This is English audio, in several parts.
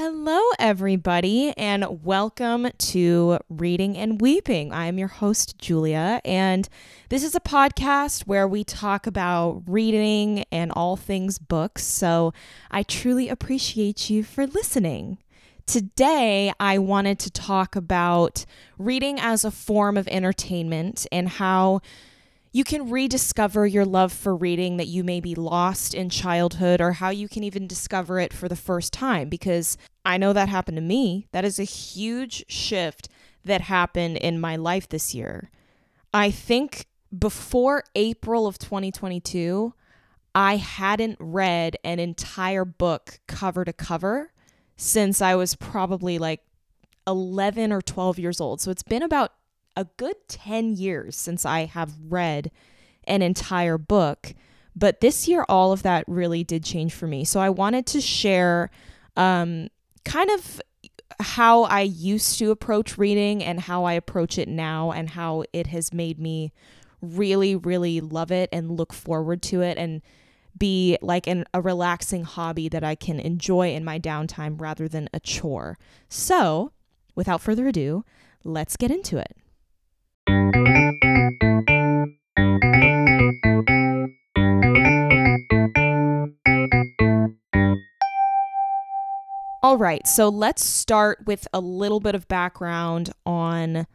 Hello, everybody, and welcome to Reading and Weeping. I am your host, Julia, and this is a podcast where we talk about reading and all things books. So I truly appreciate you for listening. Today, I wanted to talk about reading as a form of entertainment and how you can rediscover your love for reading that you may be lost in childhood or how you can even discover it for the first time because I know that happened to me. That is a huge shift that happened in my life this year. I think before April of 2022, I hadn't read an entire book cover to cover since I was probably like 11 or 12 years old. So it's been about a good 10 years since I have read an entire book. But this year, all of that really did change for me. So I wanted to share um, kind of how I used to approach reading and how I approach it now, and how it has made me really, really love it and look forward to it and be like an, a relaxing hobby that I can enjoy in my downtime rather than a chore. So, without further ado, let's get into it. All right, so let's start with a little bit of background on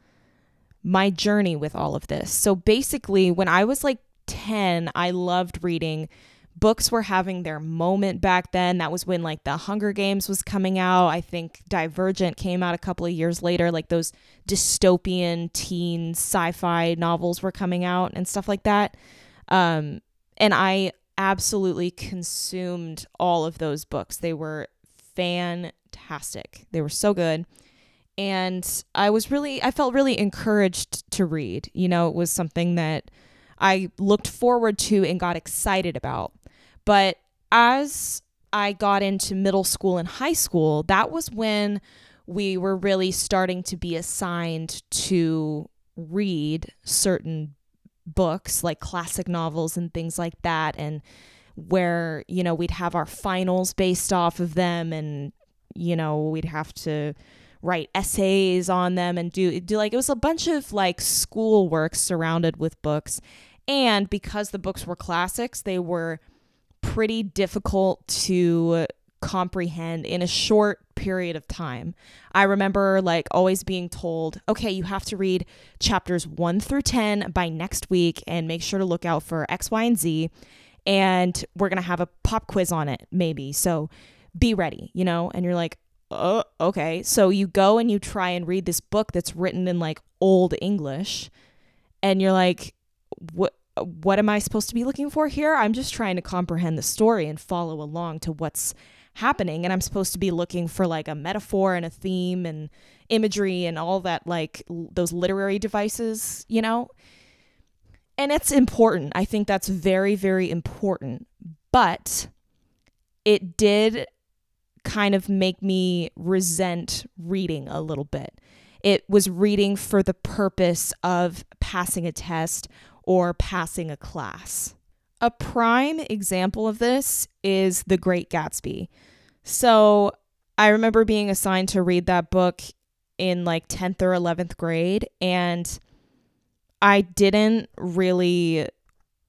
my journey with all of this. So basically, when I was like 10, I loved reading books were having their moment back then. That was when like The Hunger Games was coming out. I think Divergent came out a couple of years later. Like those dystopian teen sci-fi novels were coming out and stuff like that. Um, and I absolutely consumed all of those books. They were fantastic. They were so good. And I was really I felt really encouraged to read. You know, it was something that I looked forward to and got excited about. But as I got into middle school and high school, that was when we were really starting to be assigned to read certain books like classic novels and things like that and where you know we'd have our finals based off of them and you know we'd have to write essays on them and do do like it was a bunch of like school work surrounded with books. And because the books were classics they were pretty difficult to comprehend in a short period of time. I remember like always being told, okay, you have to read chapters 1 through 10 by next week and make sure to look out for X, Y, and Z. And we're going to have a pop quiz on it, maybe. So be ready, you know? And you're like, oh, okay. So you go and you try and read this book that's written in like old English. And you're like, what? What am I supposed to be looking for here? I'm just trying to comprehend the story and follow along to what's happening. And I'm supposed to be looking for like a metaphor and a theme and imagery and all that, like l- those literary devices, you know? And it's important. I think that's very, very important. But it did kind of make me resent reading a little bit. It was reading for the purpose of passing a test or passing a class. A prime example of this is The Great Gatsby. So I remember being assigned to read that book in like 10th or 11th grade, and I didn't really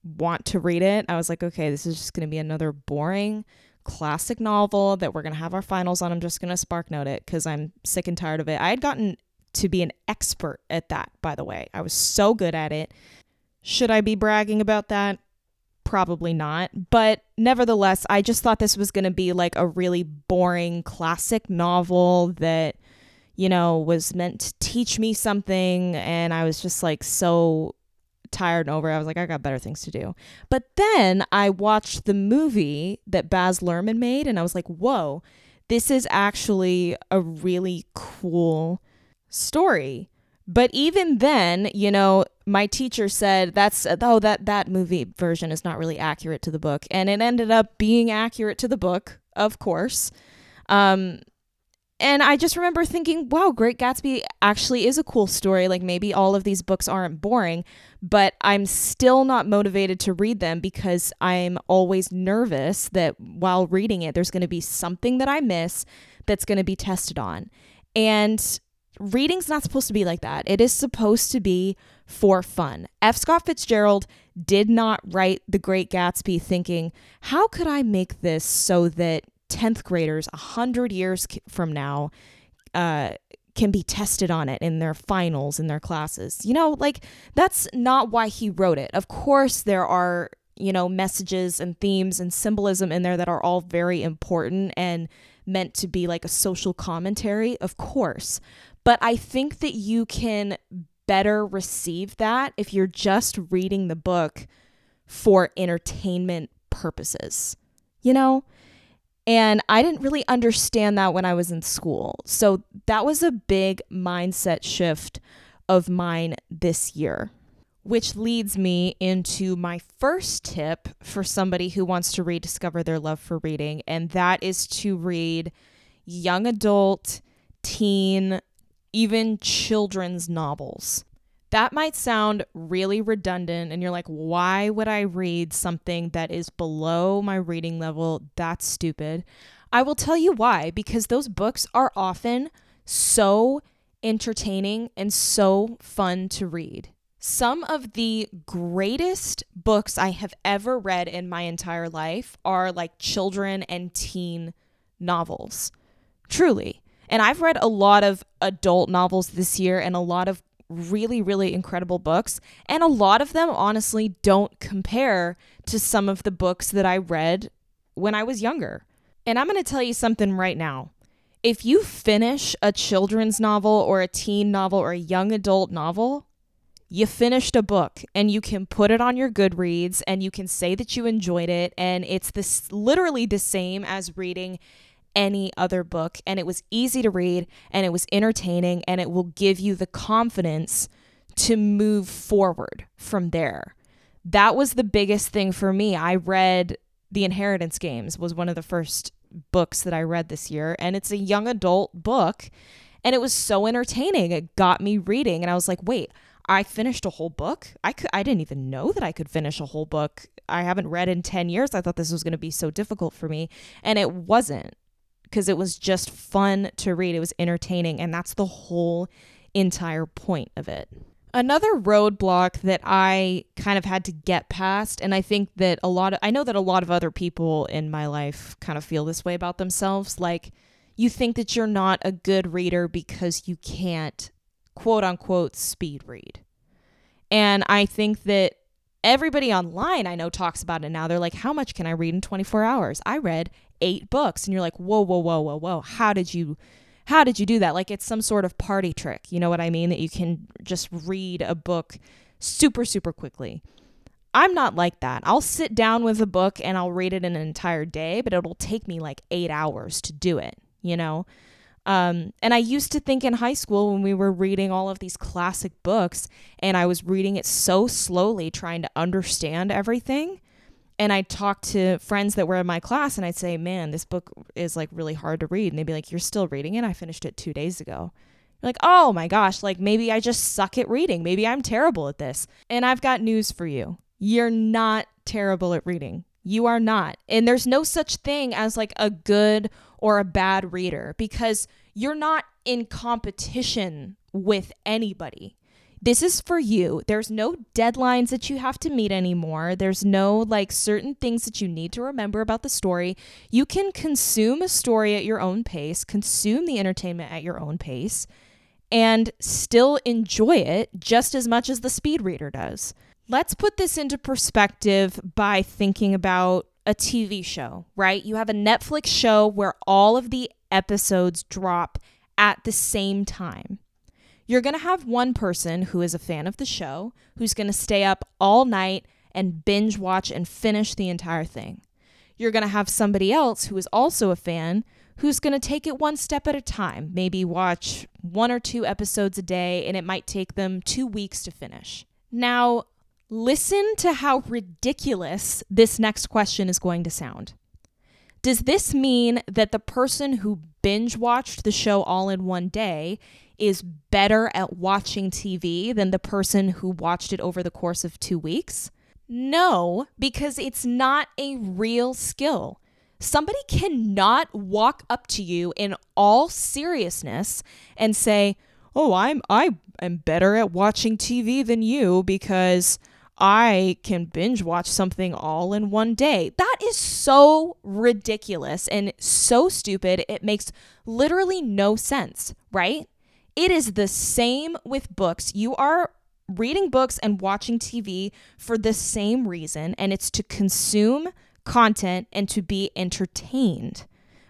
want to read it. I was like, okay, this is just going to be another boring classic novel that we're going to have our finals on. I'm just going to spark note it because I'm sick and tired of it. I had gotten to be an expert at that, by the way. I was so good at it should I be bragging about that? Probably not. But nevertheless, I just thought this was going to be like a really boring classic novel that, you know, was meant to teach me something. And I was just like so tired and over. I was like, I got better things to do. But then I watched the movie that Baz Luhrmann made, and I was like, whoa, this is actually a really cool story. But even then, you know, my teacher said that's oh that that movie version is not really accurate to the book, and it ended up being accurate to the book, of course. Um, and I just remember thinking, wow, Great Gatsby actually is a cool story. Like maybe all of these books aren't boring, but I'm still not motivated to read them because I'm always nervous that while reading it, there's going to be something that I miss that's going to be tested on. And reading's not supposed to be like that. It is supposed to be for fun. F. Scott Fitzgerald did not write The Great Gatsby thinking, how could I make this so that 10th graders 100 years from now uh, can be tested on it in their finals in their classes. You know, like that's not why he wrote it. Of course, there are, you know, messages and themes and symbolism in there that are all very important and meant to be like a social commentary, of course. But I think that you can better receive that if you're just reading the book for entertainment purposes. You know? And I didn't really understand that when I was in school. So that was a big mindset shift of mine this year, which leads me into my first tip for somebody who wants to rediscover their love for reading, and that is to read young adult, teen, even children's novels. That might sound really redundant, and you're like, why would I read something that is below my reading level? That's stupid. I will tell you why, because those books are often so entertaining and so fun to read. Some of the greatest books I have ever read in my entire life are like children and teen novels. Truly. And I've read a lot of adult novels this year and a lot of really, really incredible books. And a lot of them, honestly, don't compare to some of the books that I read when I was younger. And I'm going to tell you something right now. If you finish a children's novel or a teen novel or a young adult novel, you finished a book and you can put it on your Goodreads and you can say that you enjoyed it. And it's this literally the same as reading any other book. And it was easy to read and it was entertaining and it will give you the confidence to move forward from there. That was the biggest thing for me. I read The Inheritance Games was one of the first books that I read this year and it's a young adult book and it was so entertaining. It got me reading and I was like, "Wait, I finished a whole book? I could I didn't even know that I could finish a whole book. I haven't read in 10 years. I thought this was going to be so difficult for me and it wasn't because it was just fun to read. It was entertaining, and that's the whole entire point of it. Another roadblock that I kind of had to get past, and I think that a lot of, I know that a lot of other people in my life kind of feel this way about themselves. Like, you think that you're not a good reader because you can't, quote unquote, speed read. And I think that everybody online I know talks about it now. They're like, how much can I read in 24 hours? I read eight books and you're like whoa whoa whoa whoa whoa. How did you how did you do that? Like it's some sort of party trick you know what i mean that you can just read a book super super quickly. I'm not like that. I'll sit down with a book and i'll read it in an entire day but it'll take me like eight hours to do it you know um, and I used to think in high school when we were reading all of these classic books and I was reading it so slowly, trying to understand everything, and I'd talk to friends that were in my class and I'd say, Man, this book is like really hard to read. And they'd be like, You're still reading it? I finished it two days ago. You're like, oh my gosh, like maybe I just suck at reading. Maybe I'm terrible at this. And I've got news for you. You're not terrible at reading. You are not. And there's no such thing as like a good or a bad reader because you're not in competition with anybody this is for you. There's no deadlines that you have to meet anymore. There's no like certain things that you need to remember about the story. You can consume a story at your own pace, consume the entertainment at your own pace, and still enjoy it just as much as the speed reader does. Let's put this into perspective by thinking about a TV show, right? You have a Netflix show where all of the episodes drop at the same time. You're going to have one person who is a fan of the show who's going to stay up all night and binge watch and finish the entire thing. You're going to have somebody else who is also a fan who's going to take it one step at a time, maybe watch one or two episodes a day, and it might take them two weeks to finish. Now, listen to how ridiculous this next question is going to sound. Does this mean that the person who binge watched the show all in one day is better at watching TV than the person who watched it over the course of two weeks? No, because it's not a real skill. Somebody cannot walk up to you in all seriousness and say, "Oh, I'm I am better at watching TV than you because I can binge watch something all in one day. That is so ridiculous and so stupid. It makes literally no sense, right? It is the same with books. You are reading books and watching TV for the same reason, and it's to consume content and to be entertained.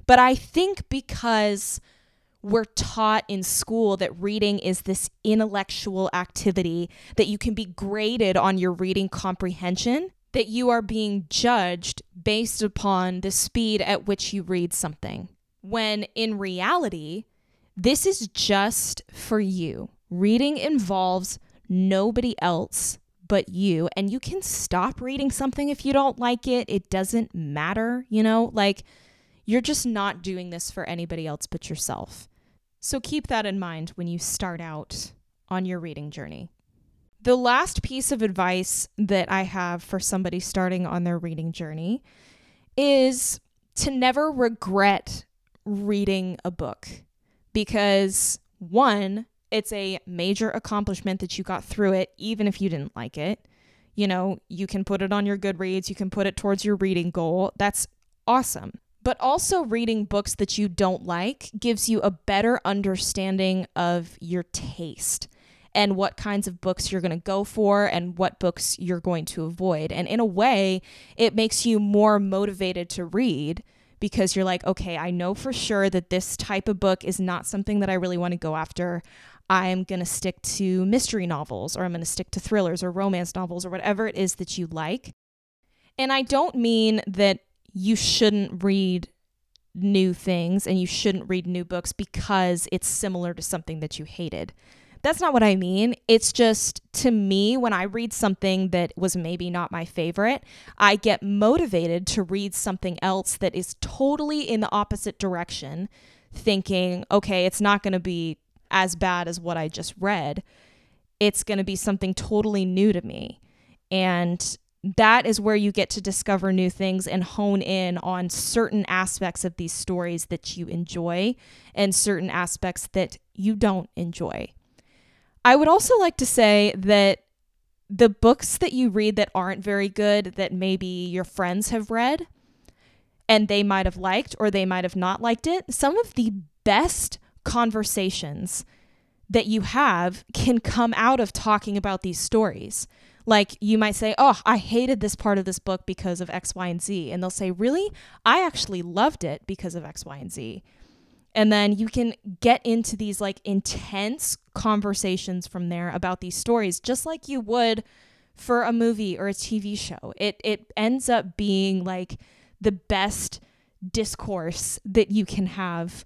But I think because we're taught in school that reading is this intellectual activity, that you can be graded on your reading comprehension, that you are being judged based upon the speed at which you read something. When in reality, this is just for you. Reading involves nobody else but you, and you can stop reading something if you don't like it. It doesn't matter, you know? Like, you're just not doing this for anybody else but yourself. So keep that in mind when you start out on your reading journey. The last piece of advice that I have for somebody starting on their reading journey is to never regret reading a book because one, it's a major accomplishment that you got through it, even if you didn't like it. You know, you can put it on your Goodreads, you can put it towards your reading goal. That's awesome. But also, reading books that you don't like gives you a better understanding of your taste and what kinds of books you're going to go for and what books you're going to avoid. And in a way, it makes you more motivated to read because you're like, okay, I know for sure that this type of book is not something that I really want to go after. I'm going to stick to mystery novels or I'm going to stick to thrillers or romance novels or whatever it is that you like. And I don't mean that you shouldn't read new things and you shouldn't read new books because it's similar to something that you hated. That's not what I mean. It's just to me, when I read something that was maybe not my favorite, I get motivated to read something else that is totally in the opposite direction, thinking, okay, it's not going to be as bad as what I just read. It's going to be something totally new to me. And that is where you get to discover new things and hone in on certain aspects of these stories that you enjoy and certain aspects that you don't enjoy. I would also like to say that the books that you read that aren't very good, that maybe your friends have read and they might have liked or they might have not liked it, some of the best conversations that you have can come out of talking about these stories. Like you might say, Oh, I hated this part of this book because of X, Y, and Z. And they'll say, Really? I actually loved it because of X, Y, and Z. And then you can get into these like intense conversations from there about these stories, just like you would for a movie or a TV show. It it ends up being like the best discourse that you can have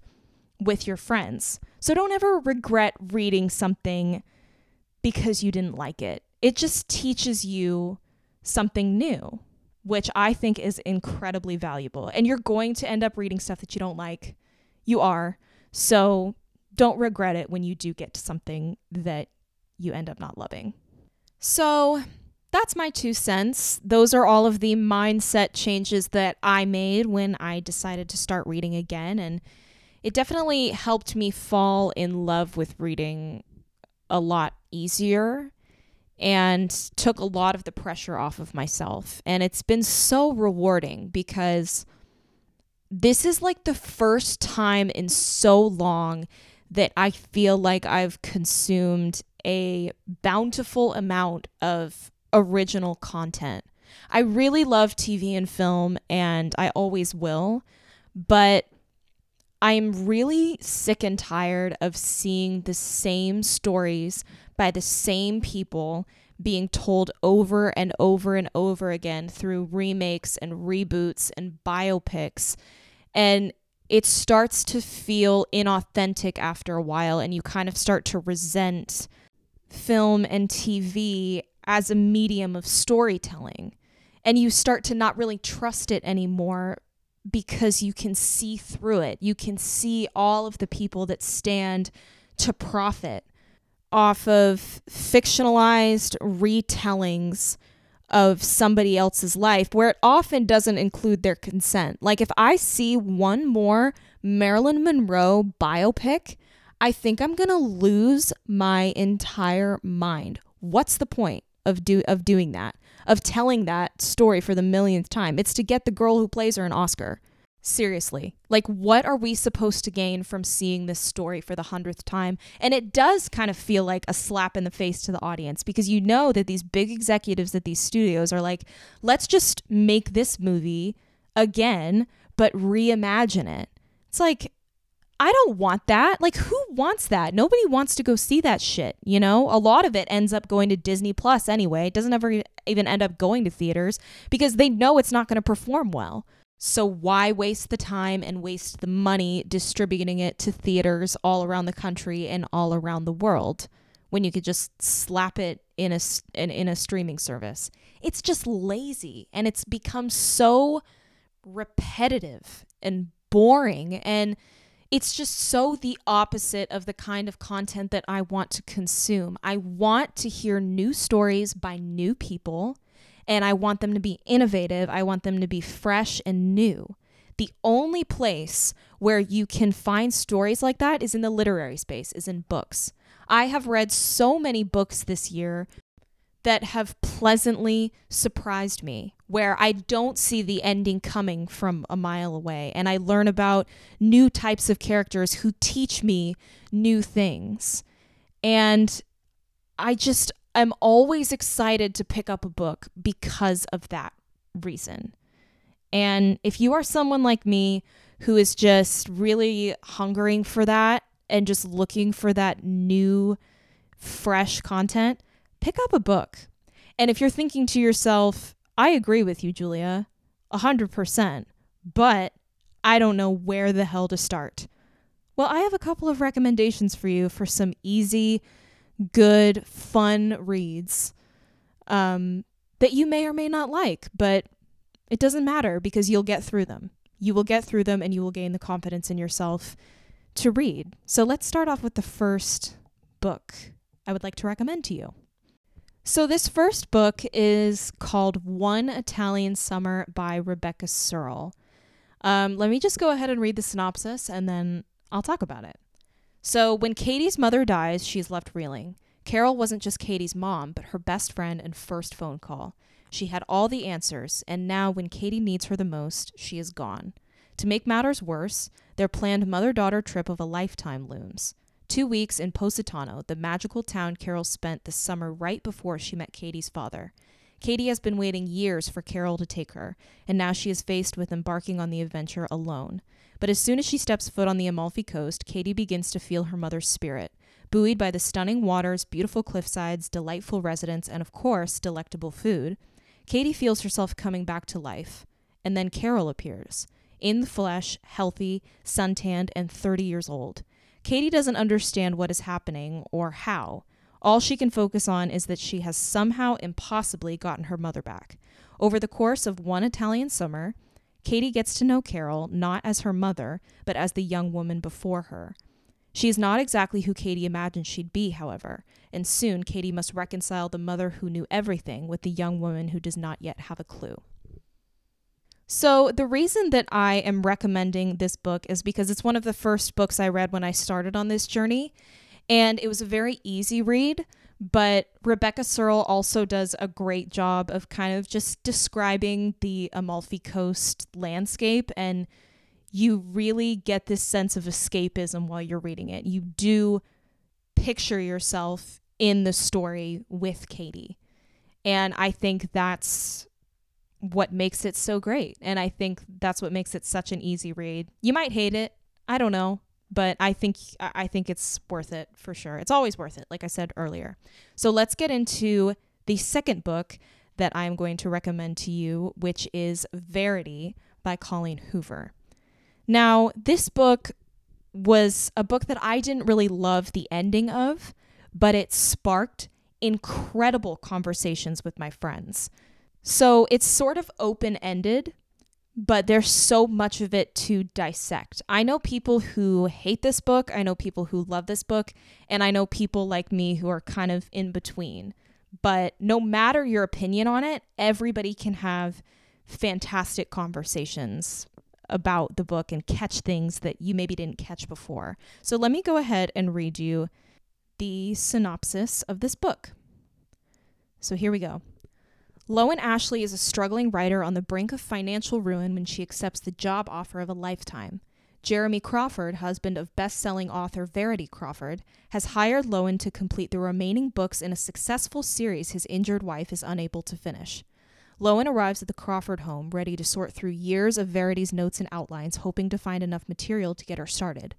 with your friends. So don't ever regret reading something because you didn't like it it just teaches you something new, which I think is incredibly valuable. And you're going to end up reading stuff that you don't like. You are. So don't regret it when you do get to something that you end up not loving. So that's my two cents. Those are all of the mindset changes that I made when I decided to start reading again. And it definitely helped me fall in love with reading a lot easier and took a lot of the pressure off of myself. And it's been so rewarding because this is like the first time in so long that I feel like I've consumed a bountiful amount of original content. I really love TV and film, and I always will, but I'm really sick and tired of seeing the same stories by the same people being told over and over and over again through remakes and reboots and biopics. And it starts to feel inauthentic after a while, and you kind of start to resent film and TV as a medium of storytelling. And you start to not really trust it anymore because you can see through it. You can see all of the people that stand to profit off of fictionalized retellings of somebody else's life where it often doesn't include their consent. Like if I see one more Marilyn Monroe biopic, I think I'm going to lose my entire mind. What's the point of do of doing that? Of telling that story for the millionth time? It's to get the girl who plays her an Oscar. Seriously. Like, what are we supposed to gain from seeing this story for the hundredth time? And it does kind of feel like a slap in the face to the audience because you know that these big executives at these studios are like, let's just make this movie again, but reimagine it. It's like, I don't want that. Like, who wants that? Nobody wants to go see that shit, you know? A lot of it ends up going to Disney Plus anyway. It doesn't ever even end up going to theaters because they know it's not going to perform well. So why waste the time and waste the money distributing it to theaters all around the country and all around the world when you could just slap it in a in, in a streaming service? It's just lazy and it's become so repetitive and boring and it's just so the opposite of the kind of content that I want to consume. I want to hear new stories by new people and I want them to be innovative. I want them to be fresh and new. The only place where you can find stories like that is in the literary space, is in books. I have read so many books this year that have pleasantly surprised me, where I don't see the ending coming from a mile away. And I learn about new types of characters who teach me new things. And I just, I'm always excited to pick up a book because of that reason. And if you are someone like me who is just really hungering for that and just looking for that new, fresh content, pick up a book. And if you're thinking to yourself, I agree with you, Julia, 100%, but I don't know where the hell to start. Well, I have a couple of recommendations for you for some easy, good, fun reads um, that you may or may not like, but it doesn't matter because you'll get through them. You will get through them and you will gain the confidence in yourself to read. So let's start off with the first book I would like to recommend to you. So, this first book is called One Italian Summer by Rebecca Serle. Um, let me just go ahead and read the synopsis and then I'll talk about it. So, when Katie's mother dies, she's left reeling. Carol wasn't just Katie's mom, but her best friend and first phone call. She had all the answers, and now, when Katie needs her the most, she is gone. To make matters worse, their planned mother daughter trip of a lifetime looms. Two weeks in Positano, the magical town Carol spent the summer right before she met Katie's father. Katie has been waiting years for Carol to take her, and now she is faced with embarking on the adventure alone. But as soon as she steps foot on the Amalfi Coast, Katie begins to feel her mother's spirit. Buoyed by the stunning waters, beautiful cliffsides, delightful residents, and of course, delectable food, Katie feels herself coming back to life. And then Carol appears, in the flesh, healthy, suntanned, and 30 years old. Katie doesn't understand what is happening or how. All she can focus on is that she has somehow impossibly gotten her mother back. Over the course of one Italian summer, Katie gets to know Carol not as her mother, but as the young woman before her. She is not exactly who Katie imagined she'd be, however, and soon Katie must reconcile the mother who knew everything with the young woman who does not yet have a clue. So, the reason that I am recommending this book is because it's one of the first books I read when I started on this journey, and it was a very easy read. But Rebecca Serle also does a great job of kind of just describing the Amalfi Coast landscape and you really get this sense of escapism while you're reading it. You do picture yourself in the story with Katie. And I think that's what makes it so great. And I think that's what makes it such an easy read. You might hate it. I don't know but I think I think it's worth it for sure. It's always worth it, like I said earlier. So let's get into the second book that I'm going to recommend to you, which is Verity by Colleen Hoover. Now, this book was a book that I didn't really love the ending of, but it sparked incredible conversations with my friends. So it's sort of open ended, but there's so much of it to dissect. I know people who hate this book, I know people who love this book, and I know people like me who are kind of in between. But no matter your opinion on it, everybody can have fantastic conversations about the book and catch things that you maybe didn't catch before. So let me go ahead and read you the synopsis of this book. So here we go. Lowen Ashley is a struggling writer on the brink of financial ruin when she accepts the job offer of a lifetime. Jeremy Crawford, husband of best selling author Verity Crawford, has hired Lowen to complete the remaining books in a successful series his injured wife is unable to finish. Lowen arrives at the Crawford home, ready to sort through years of Verity's notes and outlines, hoping to find enough material to get her started.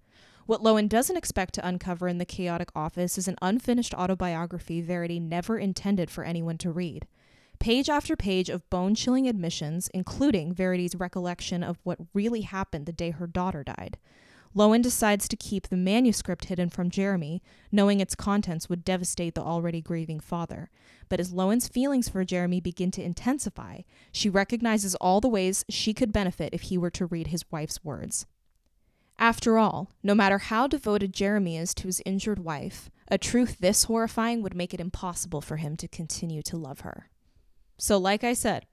What Lowen doesn't expect to uncover in the chaotic office is an unfinished autobiography Verity never intended for anyone to read. Page after page of bone chilling admissions, including Verity's recollection of what really happened the day her daughter died. Lowen decides to keep the manuscript hidden from Jeremy, knowing its contents would devastate the already grieving father. But as Lowen's feelings for Jeremy begin to intensify, she recognizes all the ways she could benefit if he were to read his wife's words. After all, no matter how devoted Jeremy is to his injured wife, a truth this horrifying would make it impossible for him to continue to love her. So, like I said,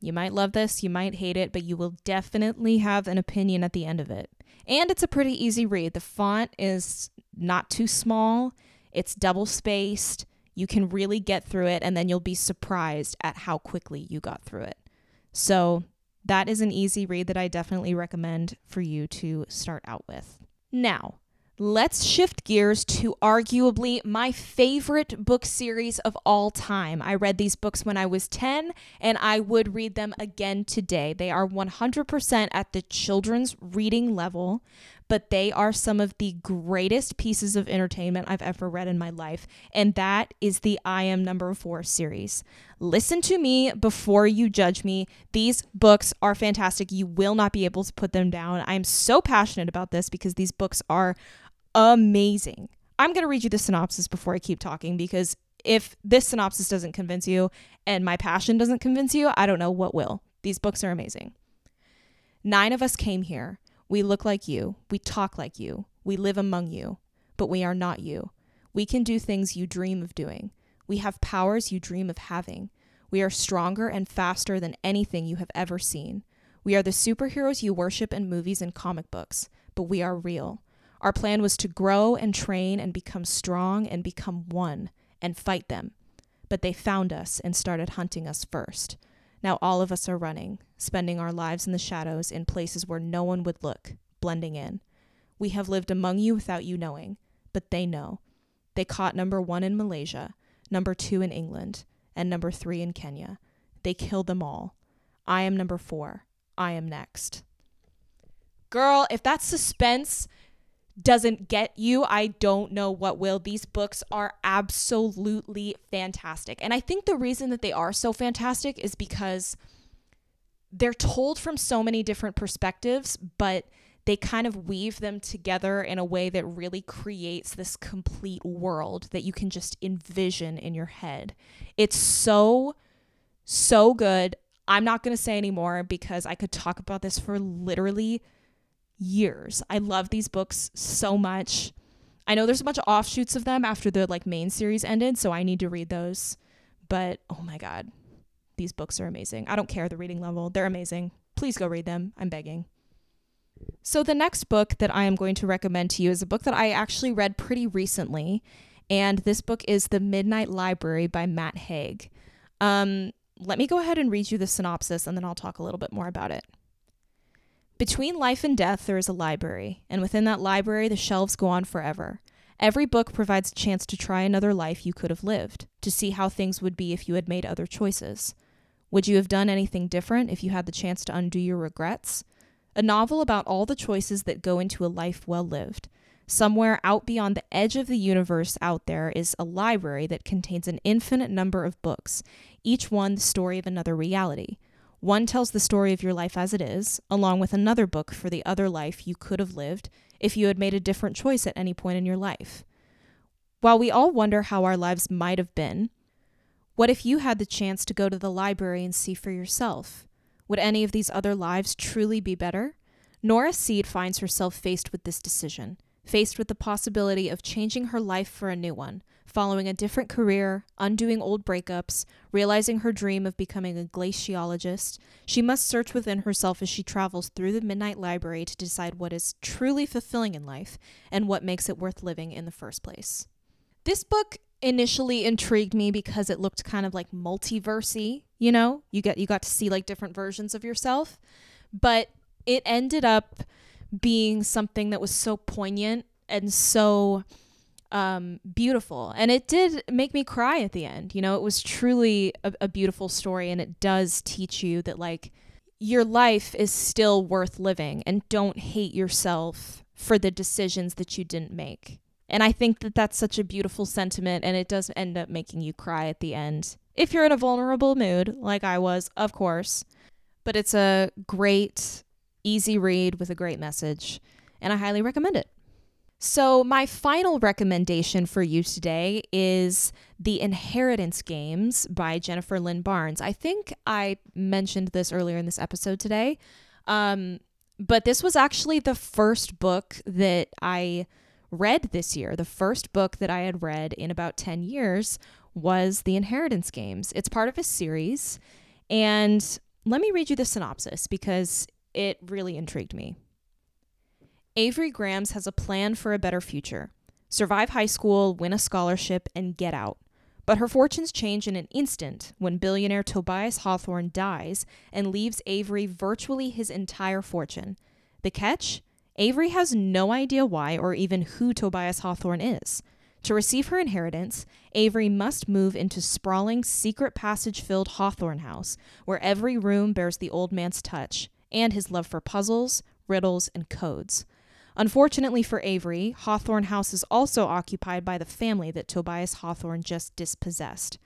you might love this, you might hate it, but you will definitely have an opinion at the end of it. And it's a pretty easy read. The font is not too small, it's double spaced. You can really get through it, and then you'll be surprised at how quickly you got through it. So, that is an easy read that I definitely recommend for you to start out with. Now, let's shift gears to arguably my favorite book series of all time. I read these books when I was 10 and I would read them again today. They are 100% at the children's reading level, but they are some of the greatest pieces of entertainment I've ever read in my life, and that is the I Am Number Four series. Listen to me before you judge me. These books are fantastic. You will not be able to put them down. I'm so passionate about this because these books are amazing. I'm going to read you the synopsis before I keep talking because if this synopsis doesn't convince you and my passion doesn't convince you, I don't know what will. These books are amazing. Nine of us came here. We look like you. We talk like you. We live among you. But we are not you. We can do things you dream of doing. We have powers you dream of having. We are stronger and faster than anything you have ever seen. We are the superheroes you worship in movies and comic books, but we are real. Our plan was to grow and train and become strong and become one and fight them. But they found us and started hunting us first. Now all of us are running, spending our lives in the shadows in places where no one would look, blending in. We have lived among you without you knowing, but they know. They caught number one in Malaysia, number two in England, and number three in Kenya. They killed them all. I am number four. I am next. Girl, if that suspense doesn't get you, I don't know what will. These books are absolutely fantastic. And I think the reason that they are so fantastic is because they're told from so many different perspectives, but they kind of weave them together in a way that really creates this complete world that you can just envision in your head. It's so, so good. I'm not going to say anymore because I could talk about this for literally years. I love these books so much. I know there's a bunch of offshoots of them after the like main series ended, so I need to read those. But oh my god, these books are amazing. I don't care the reading level. They're amazing. Please go read them. I'm begging. So the next book that I am going to recommend to you is a book that I actually read pretty recently, and this book is The Midnight Library by Matt Haig. Um, let me go ahead and read you the synopsis and then I'll talk a little bit more about it. Between life and death, there is a library, and within that library, the shelves go on forever. Every book provides a chance to try another life you could have lived, to see how things would be if you had made other choices. Would you have done anything different if you had the chance to undo your regrets? A novel about all the choices that go into a life well lived. Somewhere out beyond the edge of the universe out there is a library that contains an infinite number of books, each one the story of another reality. One tells the story of your life as it is, along with another book for the other life you could have lived if you had made a different choice at any point in your life. While we all wonder how our lives might have been, what if you had the chance to go to the library and see for yourself? Would any of these other lives truly be better? Nora Seed finds herself faced with this decision, faced with the possibility of changing her life for a new one, following a different career, undoing old breakups, realizing her dream of becoming a glaciologist. She must search within herself as she travels through the Midnight Library to decide what is truly fulfilling in life and what makes it worth living in the first place. This book initially intrigued me because it looked kind of like multiversy, you know? You get you got to see like different versions of yourself, but it ended up being something that was so poignant and so um, beautiful. And it did make me cry at the end. You know, it was truly a, a beautiful story, and it does teach you that, like, your life is still worth living and don't hate yourself for the decisions that you didn't make. And I think that that's such a beautiful sentiment, and it does end up making you cry at the end. If you're in a vulnerable mood, like I was, of course. But it's a great, easy read with a great message, and I highly recommend it. So, my final recommendation for you today is The Inheritance Games by Jennifer Lynn Barnes. I think I mentioned this earlier in this episode today, um, but this was actually the first book that I read this year. The first book that I had read in about 10 years was The Inheritance Games. It's part of a series, and let me read you the synopsis because it really intrigued me. Avery Grambs has a plan for a better future survive high school, win a scholarship, and get out. But her fortunes change in an instant when billionaire Tobias Hawthorne dies and leaves Avery virtually his entire fortune. The catch? Avery has no idea why or even who Tobias Hawthorne is. To receive her inheritance, Avery must move into sprawling, secret passage filled Hawthorne House, where every room bears the old man's touch and his love for puzzles, riddles, and codes. Unfortunately for Avery, Hawthorne House is also occupied by the family that Tobias Hawthorne just dispossessed.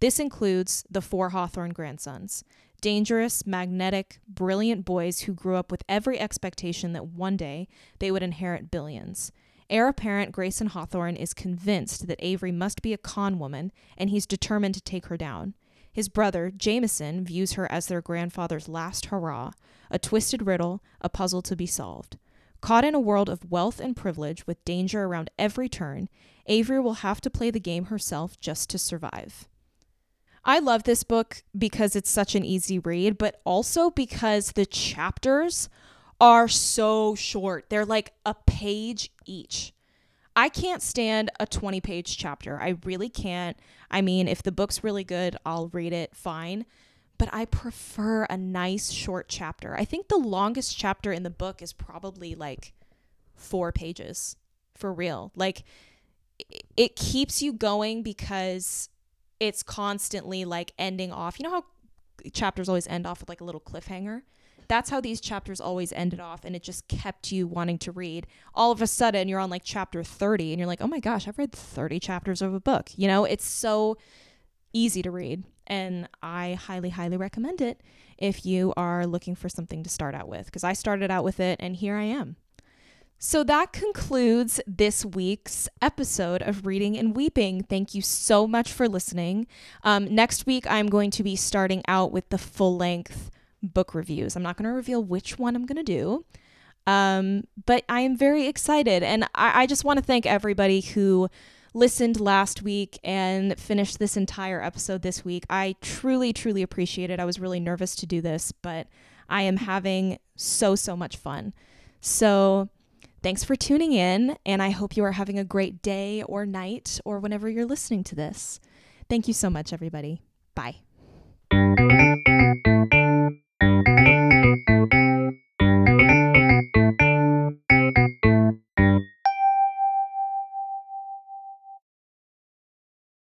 This includes the four Hawthorne grandsons dangerous, magnetic, brilliant boys who grew up with every expectation that one day they would inherit billions. Heir apparent Grayson Hawthorne is convinced that Avery must be a con woman, and he's determined to take her down. His brother, Jameson, views her as their grandfather's last hurrah, a twisted riddle, a puzzle to be solved. Caught in a world of wealth and privilege with danger around every turn, Avery will have to play the game herself just to survive. I love this book because it's such an easy read, but also because the chapters are so short. They're like a page each. I can't stand a 20 page chapter. I really can't. I mean, if the book's really good, I'll read it fine but I prefer a nice short chapter. I think the longest chapter in the book is probably like four pages for real. Like it keeps you going because it's constantly like ending off. You know how chapters always end off with like a little cliffhanger? That's how these chapters always ended off, and it just kept you wanting to read. All of a sudden, you're on like chapter 30, and you're like, oh my gosh, I've read 30 chapters of a book. You know, it's so easy to read. And I highly, highly recommend it if you are looking for something to start out with, because I started out with it and here I am. So that concludes this week's episode of Reading and Weeping. Thank you so much for listening. Um, next week, I'm going to be starting out with the full length book reviews. I'm not going to reveal which one I'm going to do, um, but I am very excited. And I, I just want to thank everybody who listened last week and finished this entire episode this week. I truly, truly appreciate it. I was really nervous to do this, but I am having so, so much fun. So, thanks for tuning in, and I hope you are having a great day or night or whenever you're listening to this. Thank you so much, everybody. Bye.